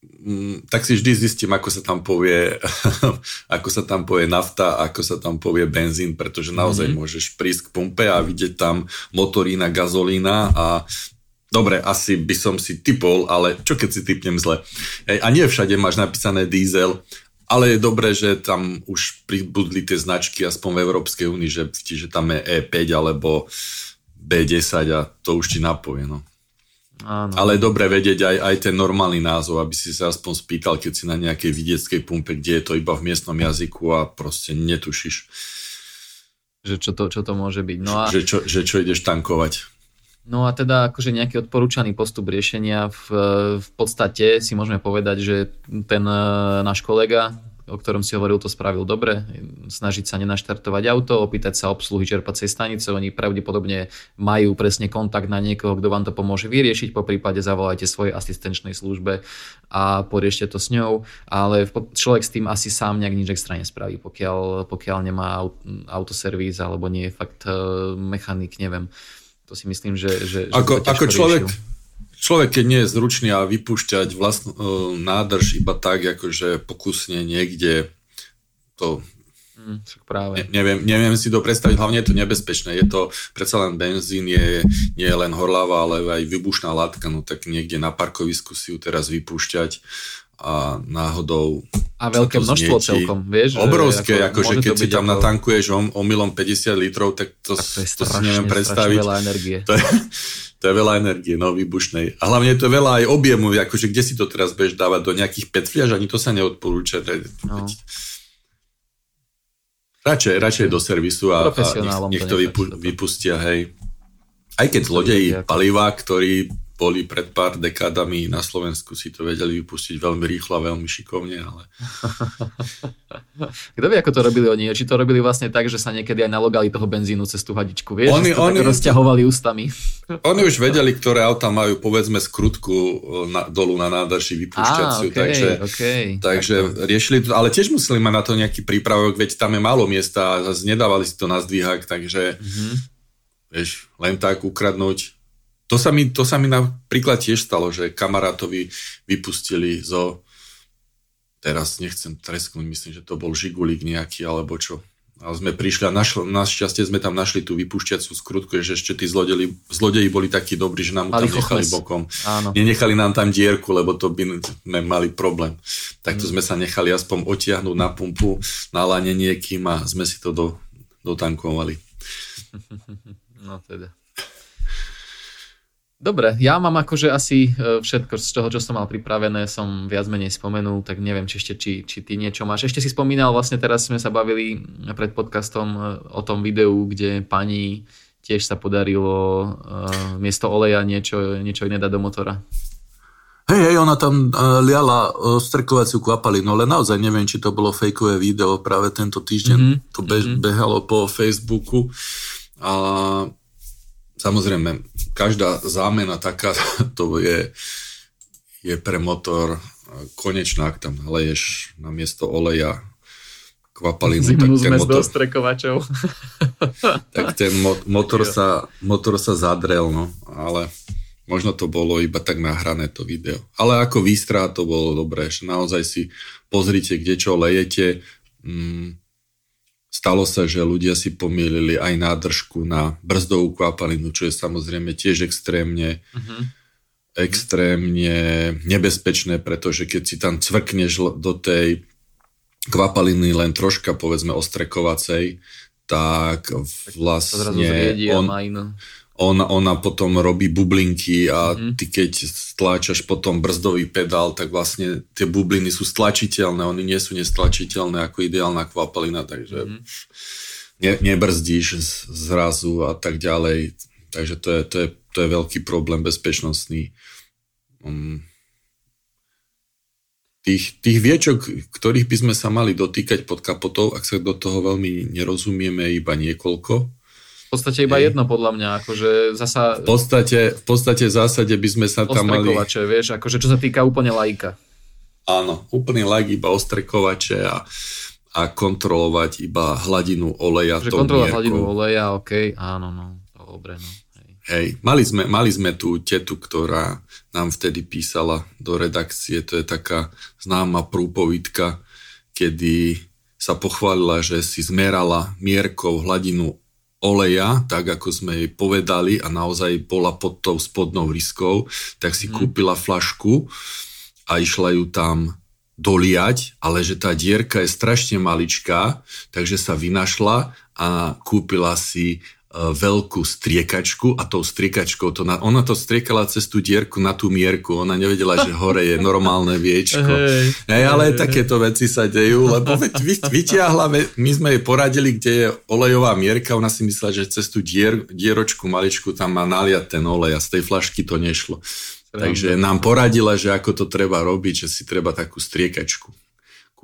mm, tak si vždy zistím, ako sa tam povie ako sa tam povie nafta, ako sa tam povie benzín, pretože naozaj mm-hmm. môžeš prísť k pumpe a vidieť tam motorína, gazolína a Dobre, asi by som si typol, ale čo keď si typnem zle? Hej, a nie všade máš napísané diesel, ale je dobré, že tam už pribudli tie značky, aspoň v Európskej únii, že, že tam je E5 alebo B10 a to už ti napovie. No. Áno. Ale dobre vedieť aj, aj ten normálny názov, aby si sa aspoň spýtal, keď si na nejakej vidieckej pumpe, kde je to iba v miestnom jazyku a proste netušíš. Že čo to, čo to môže byť. No a... že, čo, že čo ideš tankovať. No a teda akože nejaký odporúčaný postup riešenia v, v podstate si môžeme povedať, že ten e, náš kolega, o ktorom si hovoril, to spravil dobre. Snažiť sa nenaštartovať auto, opýtať sa obsluhy čerpacej stanice. Oni pravdepodobne majú presne kontakt na niekoho, kto vám to pomôže vyriešiť. Po prípade zavolajte svojej asistenčnej službe a poriešte to s ňou. Ale človek s tým asi sám nejak nič extra nespraví, pokiaľ, pokiaľ nemá autoservis alebo nie je fakt e, mechanik, neviem. To si myslím, že... že, že ako, ako človek, človek, keď nie je zručný a vypúšťať vlastnú uh, nádrž iba tak, akože pokusne niekde, to Mm, práve. Ne, neviem, neviem si to predstaviť, hlavne je to nebezpečné. Je to, predsa len benzín je, nie je len horláva, ale aj vybušná látka, no tak niekde na parkovisku si ju teraz vypúšťať a náhodou... A veľké množstvo znieti. celkom, vieš? Obrovské, ako, akože keď si tam ako... natankuješ omylom 50 litrov, tak to, tak to, je strašne, to si neviem predstaviť. veľa energie. To je, to je veľa energie, no, výbušnej. A hlavne je to veľa aj objemu, akože kde si to teraz bež dávať, do nejakých petfliaž, ani to sa neodporúča. No. Radšej, radšej do servisu a, a nech, nech to, to vypu, vypustia, hej. Aj keď zlodeji paliva, ktorí boli pred pár dekádami na Slovensku, si to vedeli vypustiť veľmi rýchlo a veľmi šikovne, ale... Kto vie, ako to robili oni? Či to robili vlastne tak, že sa niekedy aj nalogali toho benzínu cez tú hadičku, vieš? Oni, oni, rozťahovali ústami. Oni už vedeli, ktoré auta majú, povedzme, skrutku na, dolu na nádrži vypúšťaciu, okay, takže, okay. takže riešili to, ale tiež museli mať na to nejaký prípravok, veď tam je málo miesta a nedávali si to na zdvíhak, takže mm-hmm. vieš, len tak ukradnúť to sa, mi, to sa mi napríklad tiež stalo, že kamarátovi vypustili zo, teraz nechcem tresknúť, myslím, že to bol žigulík nejaký alebo čo. A sme prišli a našli, našťastie sme tam našli tú vypúšťacú skrutku, že ešte tí zlodeji, zlodeji boli takí dobrí, že nám tam nechali bokom. Áno. Nenechali nám tam dierku, lebo to by sme mali problém. Takto mm. sme sa nechali aspoň otiahnuť na pumpu, na lanenie, kým a sme si to do, dotankovali. No teda. Dobre, ja mám akože asi e, všetko z toho, čo som mal pripravené, som viac menej spomenul, tak neviem, či ešte či, či ty niečo máš. Ešte si spomínal, vlastne teraz sme sa bavili pred podcastom e, o tom videu, kde pani tiež sa podarilo uh, miesto oleja niečo, niečo iné dať do motora. Hej, hej, ona tam uh, liala uh, strkovaciu kvapalinu, ale naozaj neviem, či to bolo fejkové video, práve tento týždeň mm-hmm. to be- mm-hmm. behalo po Facebooku. A samozrejme, každá zámena taká, to je, je pre motor konečná, ak tam naleješ na miesto oleja kvapalinu. Zimnú tak ten motor, strekovačov. tak ten mo- motor, sa, motor sa zadrel, no, ale možno to bolo iba tak nahrané to video. Ale ako výstra to bolo dobré, že naozaj si pozrite, kde čo lejete, mm, Stalo sa, že ľudia si pomýlili aj nádržku na brzdovú kvapalinu, čo je samozrejme tiež extrémne, uh-huh. extrémne nebezpečné, pretože keď si tam cvrkneš do tej kvapaliny len troška, povedzme, ostrekovacej, tak vlastne on, ona, ona potom robí bublinky a mm. ty keď stláčaš potom brzdový pedál, tak vlastne tie bubliny sú stlačiteľné, oni nie sú nestlačiteľné ako ideálna kvapalina, takže mm. ne, nebrzdíš zrazu a tak ďalej. Takže to je, to je, to je veľký problém bezpečnostný. Um, tých, tých viečok, ktorých by sme sa mali dotýkať pod kapotou, ak sa do toho veľmi nerozumieme, iba niekoľko. V podstate iba jedno podľa mňa, akože zasa... V podstate, v podstate v zásade by sme sa tam mali... vieš, akože čo sa týka úplne lajka. Áno, úplný lajk iba ostrekovače a, a kontrolovať iba hladinu oleja. Že kontrolovať hladinu oleja, OK, áno, no, dobre, no. Hej. Hej, mali sme, mali sme tú tetu, ktorá nám vtedy písala do redakcie, to je taká známa prúpovitka, kedy sa pochválila, že si zmerala mierkou hladinu oleja, tak ako sme jej povedali a naozaj bola pod tou spodnou riskou, tak si mm. kúpila flašku a išla ju tam doliať, ale že tá dierka je strašne maličká, takže sa vynašla a kúpila si veľkú striekačku a tou striekačkou, to na, ona to striekala cez tú dierku na tú mierku, ona nevedela, že hore je normálne viečko. Hey, hey, ale hey, takéto veci sa dejú, lebo veď vy, vyťahla, my sme jej poradili, kde je olejová mierka, ona si myslela, že cez tú dier, dieročku maličku tam má naliať ten olej a z tej flašky to nešlo. Takže nám poradila, že ako to treba robiť, že si treba takú striekačku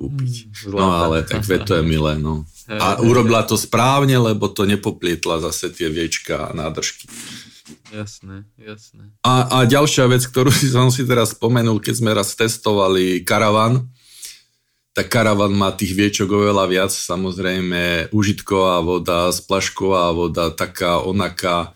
kúpiť. Hmm, no ale tak to je milé, no. A urobila to správne, lebo to nepoplietla zase tie viečka a nádržky. Jasné, jasné. A, a ďalšia vec, ktorú si som si teraz spomenul, keď sme raz testovali karavan, tak karavan má tých viečok oveľa viac, samozrejme užitková voda, splašková voda, taká onaká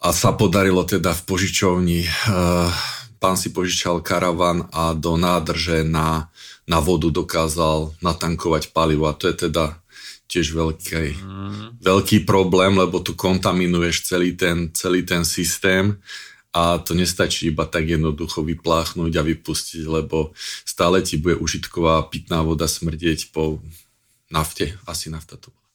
a sa podarilo teda v požičovni. Uh, pán si požičal karavan a do nádrže na na vodu dokázal natankovať palivo a to je teda tiež veľký, mm. veľký problém, lebo tu kontaminuješ celý ten, celý ten systém a to nestačí iba tak jednoducho vypláchnuť a vypustiť, lebo stále ti bude užitková pitná voda smrdieť po nafte. Asi nafta to bola.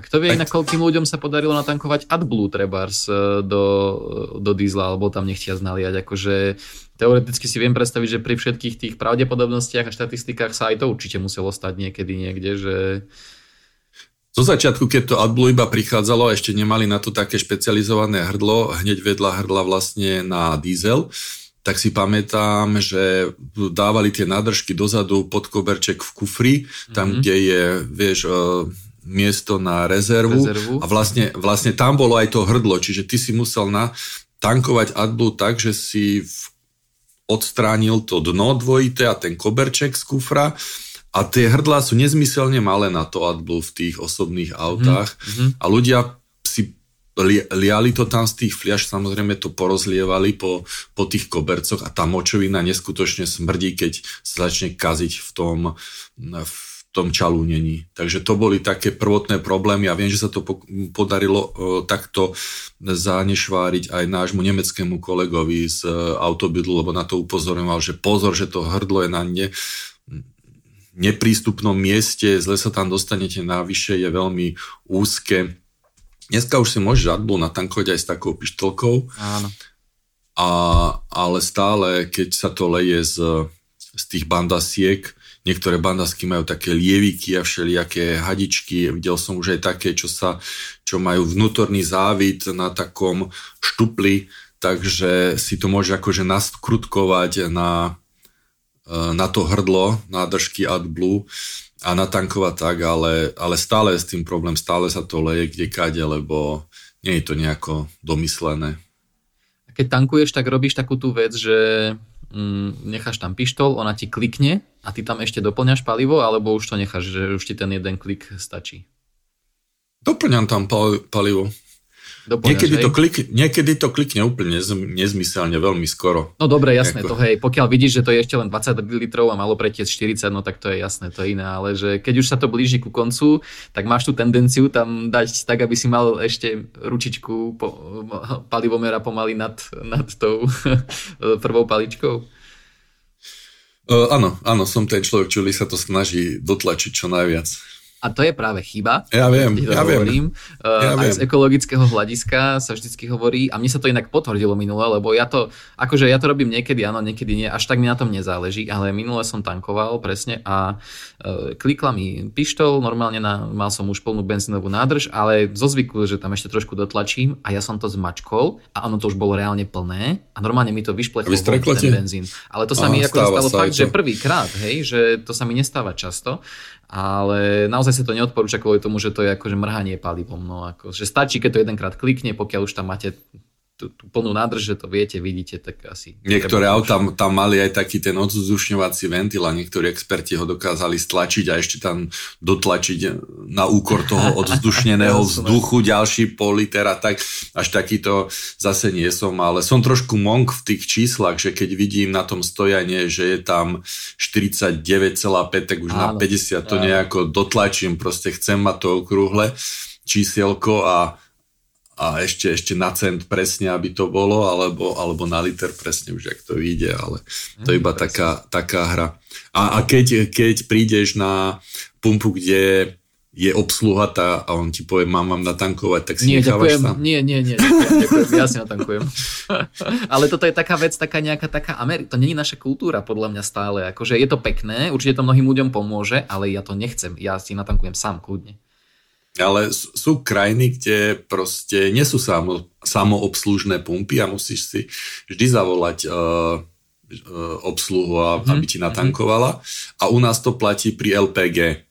A kto vie, koľkým ľuďom sa podarilo natankovať AdBlue trebárs e, do, do diesla, alebo tam nechtia znaliať. Akože teoreticky si viem predstaviť, že pri všetkých tých pravdepodobnostiach a štatistikách sa aj to určite muselo stať niekedy niekde, že... Zo začiatku, keď to AdBlue iba prichádzalo, ešte nemali na to také špecializované hrdlo, hneď vedľa hrdla vlastne na diesel, tak si pamätám, že dávali tie nádržky dozadu pod koberček v kufri, tam, mm-hmm. kde je, vieš, e, miesto na rezervu, rezervu. a vlastne, vlastne tam bolo aj to hrdlo, čiže ty si musel na, tankovať AdBlue tak, že si v, odstránil to dno dvojité a ten koberček z kufra a tie hrdlá sú nezmyselne malé na to AdBlue v tých osobných autách mm-hmm. a ľudia si li, liali to tam z tých fliaž, samozrejme to porozlievali po, po tých kobercoch a tá močovina neskutočne smrdí, keď sa začne kaziť v tom, v tom čalúnení. Takže to boli také prvotné problémy a viem, že sa to podarilo uh, takto zanešváriť aj nášmu nemeckému kolegovi z uh, Autobidlu, lebo na to upozorňoval, že pozor, že to hrdlo je na ne, neprístupnom mieste, zle sa tam dostanete navyše, je veľmi úzke. Dneska už si môžeš AdBlue natankovať aj s takou pištolkou. Áno. A, ale stále, keď sa to leje z, z tých bandasiek, Niektoré bandasky majú také lieviky a všelijaké hadičky. Videl som už aj také, čo, sa, čo majú vnútorný závit na takom štupli, takže si to môže akože naskrutkovať na, e, na to hrdlo nádržky AdBlue a natankovať tak, ale, ale stále je s tým problém, stále sa to leje kde kade, lebo nie je to nejako domyslené. A keď tankuješ, tak robíš takú tú vec, že mm, necháš tam pištol, ona ti klikne a ty tam ešte doplňaš palivo, alebo už to necháš, že už ti ten jeden klik stačí? Doplňam tam palivo. Doplňaš, niekedy, to klik, niekedy to klikne úplne nezmyselne, veľmi skoro. No dobre, jasné, Ako... to hej, pokiaľ vidíš, že to je ešte len 20 litrov a malo pretiec 40, no tak to je jasné, to je iné, ale že keď už sa to blíži ku koncu, tak máš tú tendenciu tam dať tak, aby si mal ešte ručičku po, palivomera pomaly nad, nad tou prvou paličkou. Uh, áno, áno, som ten človek, čo sa to snaží dotlačiť čo najviac. A to je práve chyba. Ja viem, ja hovorím. viem. Ja aj viem. z ekologického hľadiska sa vždycky hovorí, a mne sa to inak potvrdilo minule, lebo ja to, akože ja to robím niekedy áno, niekedy nie, až tak mi na tom nezáleží, ale minule som tankoval presne a e, klikla mi pištol, normálne na, mal som už plnú benzínovú nádrž, ale zo zvyku, že tam ešte trošku dotlačím a ja som to zmačkol a ono to už bolo reálne plné a normálne mi to vyšplechlo ten benzín. Ale to sa Aha, mi ako stalo fakt, to. že prvýkrát, hej, že to sa mi nestáva často ale naozaj sa to neodporúča kvôli tomu, že to je akože mrhanie palivom. No, ako, že stačí, keď to jedenkrát klikne, pokiaľ už tam máte tú, tú plnú nádrž, že to viete, vidíte, tak asi... Niektoré autá tam, tam mali aj taký ten odzdušňovací ventil a niektorí experti ho dokázali stlačiť a ešte tam dotlačiť na úkor toho odzdušneného vzduchu ďalší pol liter a tak. Až takýto zase nie som, ale som trošku monk v tých číslach, že keď vidím na tom stojanie, že je tam 49,5, tak už áno, na 50 to áno. nejako dotlačím, proste chcem mať to okrúhle čísielko a a ešte, ešte na cent presne, aby to bolo, alebo, alebo na liter presne už, ak to vyjde, ale to je iba taká, taká hra. A, a keď, keď prídeš na pumpu, kde je obsluha tá, a on ti povie, mám vám natankovať, tak si nie, nechávaš ďakujem, tam. Nie, nie, nie, ďakujem, ďakujem, ja si natankujem. Ale toto je taká vec, taká nejaká taká Ameri- to není naša kultúra podľa mňa stále, akože je to pekné, určite to mnohým ľuďom pomôže, ale ja to nechcem, ja si natankujem sám kľudne. Ale sú krajiny, kde proste nie sú samo, samoobslužné pumpy a musíš si vždy zavolať uh, uh, obsluhu, mm-hmm. aby ti natankovala. A u nás to platí pri LPG.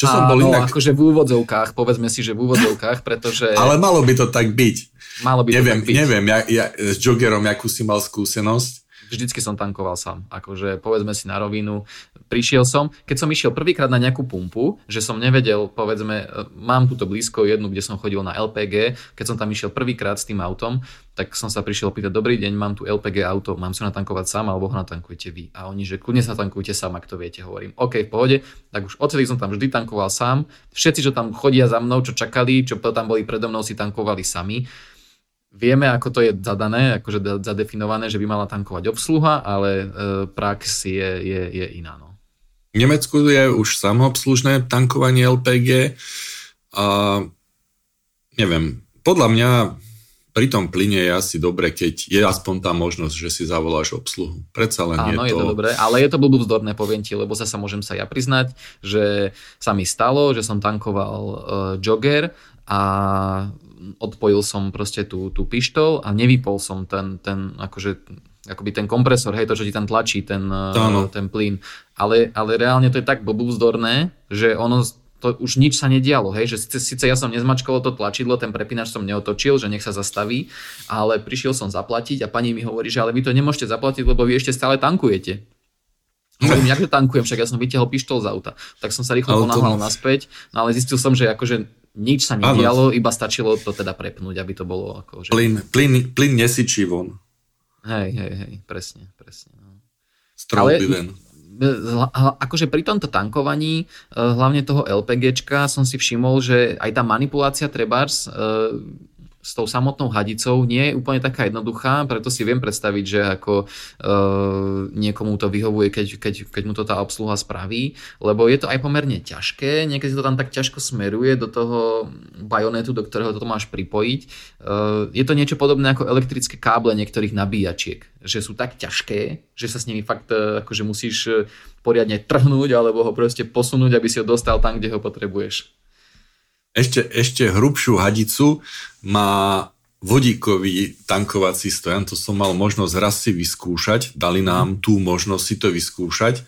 Čo som bol no, inak... akože v úvodzovkách, povedzme si, že v úvodzovkách, pretože... Ale malo by to tak byť. Malo by neviem, to tak byť. Neviem, ja, ja s joggerom, akú si mal skúsenosť? Vždycky som tankoval sám. Akože povedzme si na rovinu, prišiel som, keď som išiel prvýkrát na nejakú pumpu, že som nevedel, povedzme, e, mám túto blízko jednu, kde som chodil na LPG, keď som tam išiel prvýkrát s tým autom, tak som sa prišiel pýtať, dobrý deň, mám tu LPG auto, mám sa natankovať sám, alebo ho natankujete vy. A oni, že kľudne sa tankujte sám, ak to viete, hovorím. OK, v pohode, tak už odtedy som tam vždy tankoval sám. Všetci, čo tam chodia za mnou, čo čakali, čo tam boli predo mnou, si tankovali sami Vieme, ako to je zadané, akože zadefinované, že by mala tankovať obsluha, ale e, prax je, je, je iná. No. V Nemecku je už samoobslužné tankovanie LPG a neviem, podľa mňa pri tom plyne je asi dobre, keď je aspoň tá možnosť, že si zavoláš obsluhu. Predsa len Áno, je to... je to dobré, ale je to blbúvzdorné, poviem ti, lebo sa môžem sa ja priznať, že sa mi stalo, že som tankoval uh, jogger a odpojil som proste tú, tú pištol a nevypol som ten, ten akože akoby ten kompresor, hej, to, čo ti tam tlačí, ten, uh, ten plyn. Ale, ale reálne to je tak blbúvzdorné, že ono to už nič sa nedialo, hej, že síce, síce ja som nezmačkol to tlačidlo, ten prepínač som neotočil, že nech sa zastaví, ale prišiel som zaplatiť a pani mi hovorí, že ale vy to nemôžete zaplatiť, lebo vy ešte stále tankujete. Hovorím, jak to tankujem, však ja som vytiahol pištol z auta. Tak som sa rýchlo ponáhľal naspäť, no ale zistil som, že akože nič sa nedialo, ano. iba stačilo to teda prepnúť, aby to bolo ako... Že... Plyn, plyn, plyn nesičí von. Hej, hej, hej, presne, presne. No. Ale, ven akože pri tomto tankovaní, e, hlavne toho LPGčka, som si všimol, že aj tá manipulácia trebárs e, s tou samotnou hadicou nie je úplne taká jednoduchá, preto si viem predstaviť, že ako e, niekomu to vyhovuje, keď, keď, keď mu to tá obsluha spraví, lebo je to aj pomerne ťažké, niekedy to tam tak ťažko smeruje do toho bajonetu, do ktorého to máš pripojiť. E, je to niečo podobné ako elektrické káble niektorých nabíjačiek, že sú tak ťažké, že sa s nimi fakt e, akože musíš e, poriadne trhnúť alebo ho proste posunúť, aby si ho dostal tam, kde ho potrebuješ. Ešte, ešte hrubšiu hadicu má vodíkový tankovací stojan, to som mal možnosť raz si vyskúšať, dali nám tú možnosť si to vyskúšať.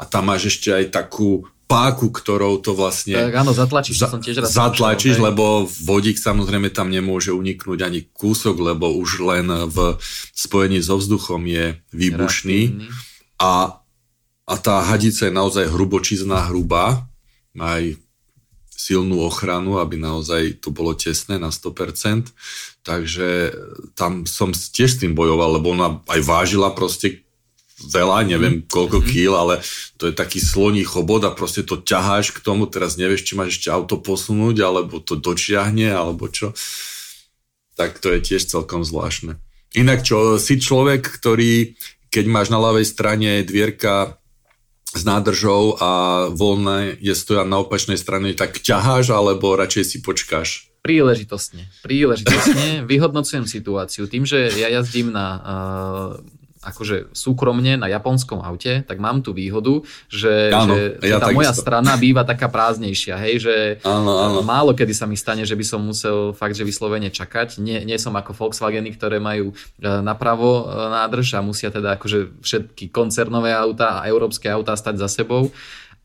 A tam máš ešte aj takú páku, ktorou to vlastne... Tak áno, zatlačíš, za, som tiež raz Zatlačíš, lebo vodík samozrejme tam nemôže uniknúť ani kúsok, lebo už len v spojení so vzduchom je výbušný. A, a tá hadica je naozaj hrubočizná, hrubá, aj silnú ochranu, aby naozaj to bolo tesné na 100%. Takže tam som tiež s tým bojoval, lebo ona aj vážila proste veľa, neviem mhm. koľko mm-hmm. kýl, ale to je taký sloní chobot a proste to ťaháš k tomu, teraz nevieš, či máš ešte auto posunúť, alebo to dočiahne, alebo čo. Tak to je tiež celkom zvláštne. Inak čo, si človek, ktorý, keď máš na ľavej strane dvierka s nádržou a voľné je stoja na opačnej strane, tak ťaháš alebo radšej si počkáš? Príležitostne. Príležitostne vyhodnocujem situáciu. Tým, že ja jazdím na uh, akože súkromne na japonskom aute, tak mám tú výhodu, že, áno, že, ja že tá moja strana býva taká prázdnejšia, hej, že áno, áno. málo kedy sa mi stane, že by som musel fakt, že vyslovene čakať. Nie, nie som ako Volkswageny, ktoré majú e, napravo e, nádrž a musia teda akože všetky koncernové auta a európske autá stať za sebou.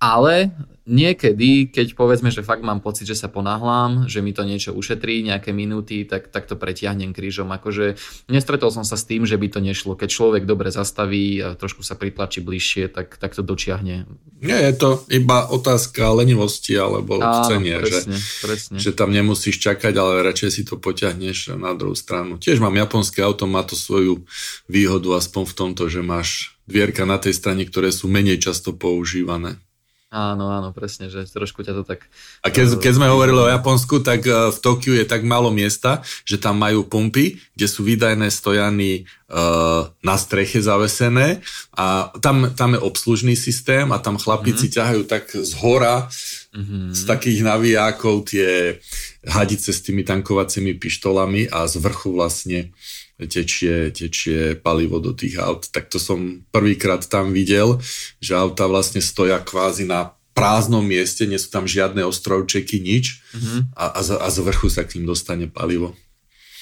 Ale niekedy, keď povedzme, že fakt mám pocit, že sa ponáhľam, že mi to niečo ušetrí, nejaké minúty, tak, tak to pretiahnem krížom. Akože nestretol som sa s tým, že by to nešlo. Keď človek dobre zastaví a trošku sa pritlačí bližšie, tak, tak to dočiahne. Nie, je to iba otázka lenivosti alebo Áno, chcenia. Presne, že, presne. že tam nemusíš čakať, ale radšej si to potiahneš na druhú stranu. Tiež mám japonské auto, má to svoju výhodu aspoň v tomto, že máš dvierka na tej strane, ktoré sú menej často používané. Áno, áno, presne, že trošku ťa to tak... A keď, keď sme hovorili o Japonsku, tak e, v Tokiu je tak málo miesta, že tam majú pumpy, kde sú výdajné stojany uh, na streche zavesené a tam, tam je obslužný systém a tam chlapíci mm-hmm. ťahajú tak z hora mm-hmm. z takých navijákov tie hadice s tými tankovacími pištolami a z vrchu vlastne tečie, tečie palivo do tých aut. Tak to som prvýkrát tam videl, že auta vlastne stoja kvázi na prázdnom mieste, nie sú tam žiadne ostrovčeky, nič mm-hmm. a, a, z, a z vrchu sa k ním dostane palivo.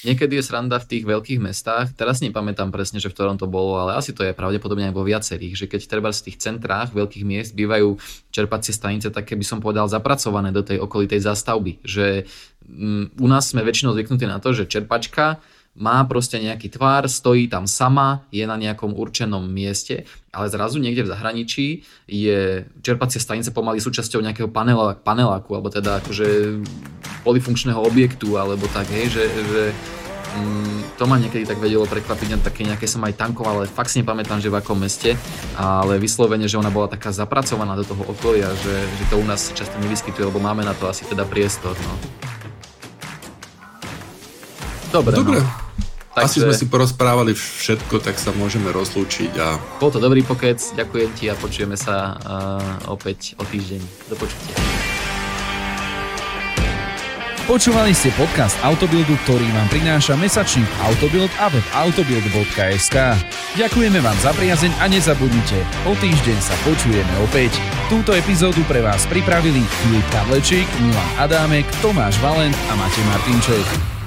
Niekedy je sranda v tých veľkých mestách, teraz nepamätám presne, že v ktorom to bolo, ale asi to je pravdepodobne aj vo viacerých, že keď treba z tých centrách veľkých miest bývajú čerpacie stanice také by som povedal zapracované do tej okolitej zastavby, že mm, u nás sme väčšinou zvyknutí na to, že čerpačka má proste nejaký tvar, stojí tam sama, je na nejakom určenom mieste, ale zrazu niekde v zahraničí je čerpacia stanica pomaly súčasťou nejakého panela, paneláku, alebo teda akože polifunkčného objektu, alebo tak, hej, že, že mm, to ma niekedy tak vedelo prekvapiť, na také nejaké som aj tankoval, ale fakt si nepamätám, že v akom meste, ale vyslovene, že ona bola taká zapracovaná do toho okolia, že, že to u nás často nevyskytuje, lebo máme na to asi teda priestor. No. Dobre, Dobre. No. Takže... Asi sme si porozprávali všetko, tak sa môžeme rozlúčiť. A... Bol to dobrý pokec, ďakujem ti a počujeme sa uh, opäť o týždeň. Do počutia. Počúvali ste podcast Autobildu, ktorý vám prináša mesačník Autobild a web autobild.sk. Ďakujeme vám za priazeň a nezabudnite, o týždeň sa počujeme opäť. Túto epizódu pre vás pripravili Filip Kavlečík, Milan Adámek, Tomáš Valent a Matej Martinček.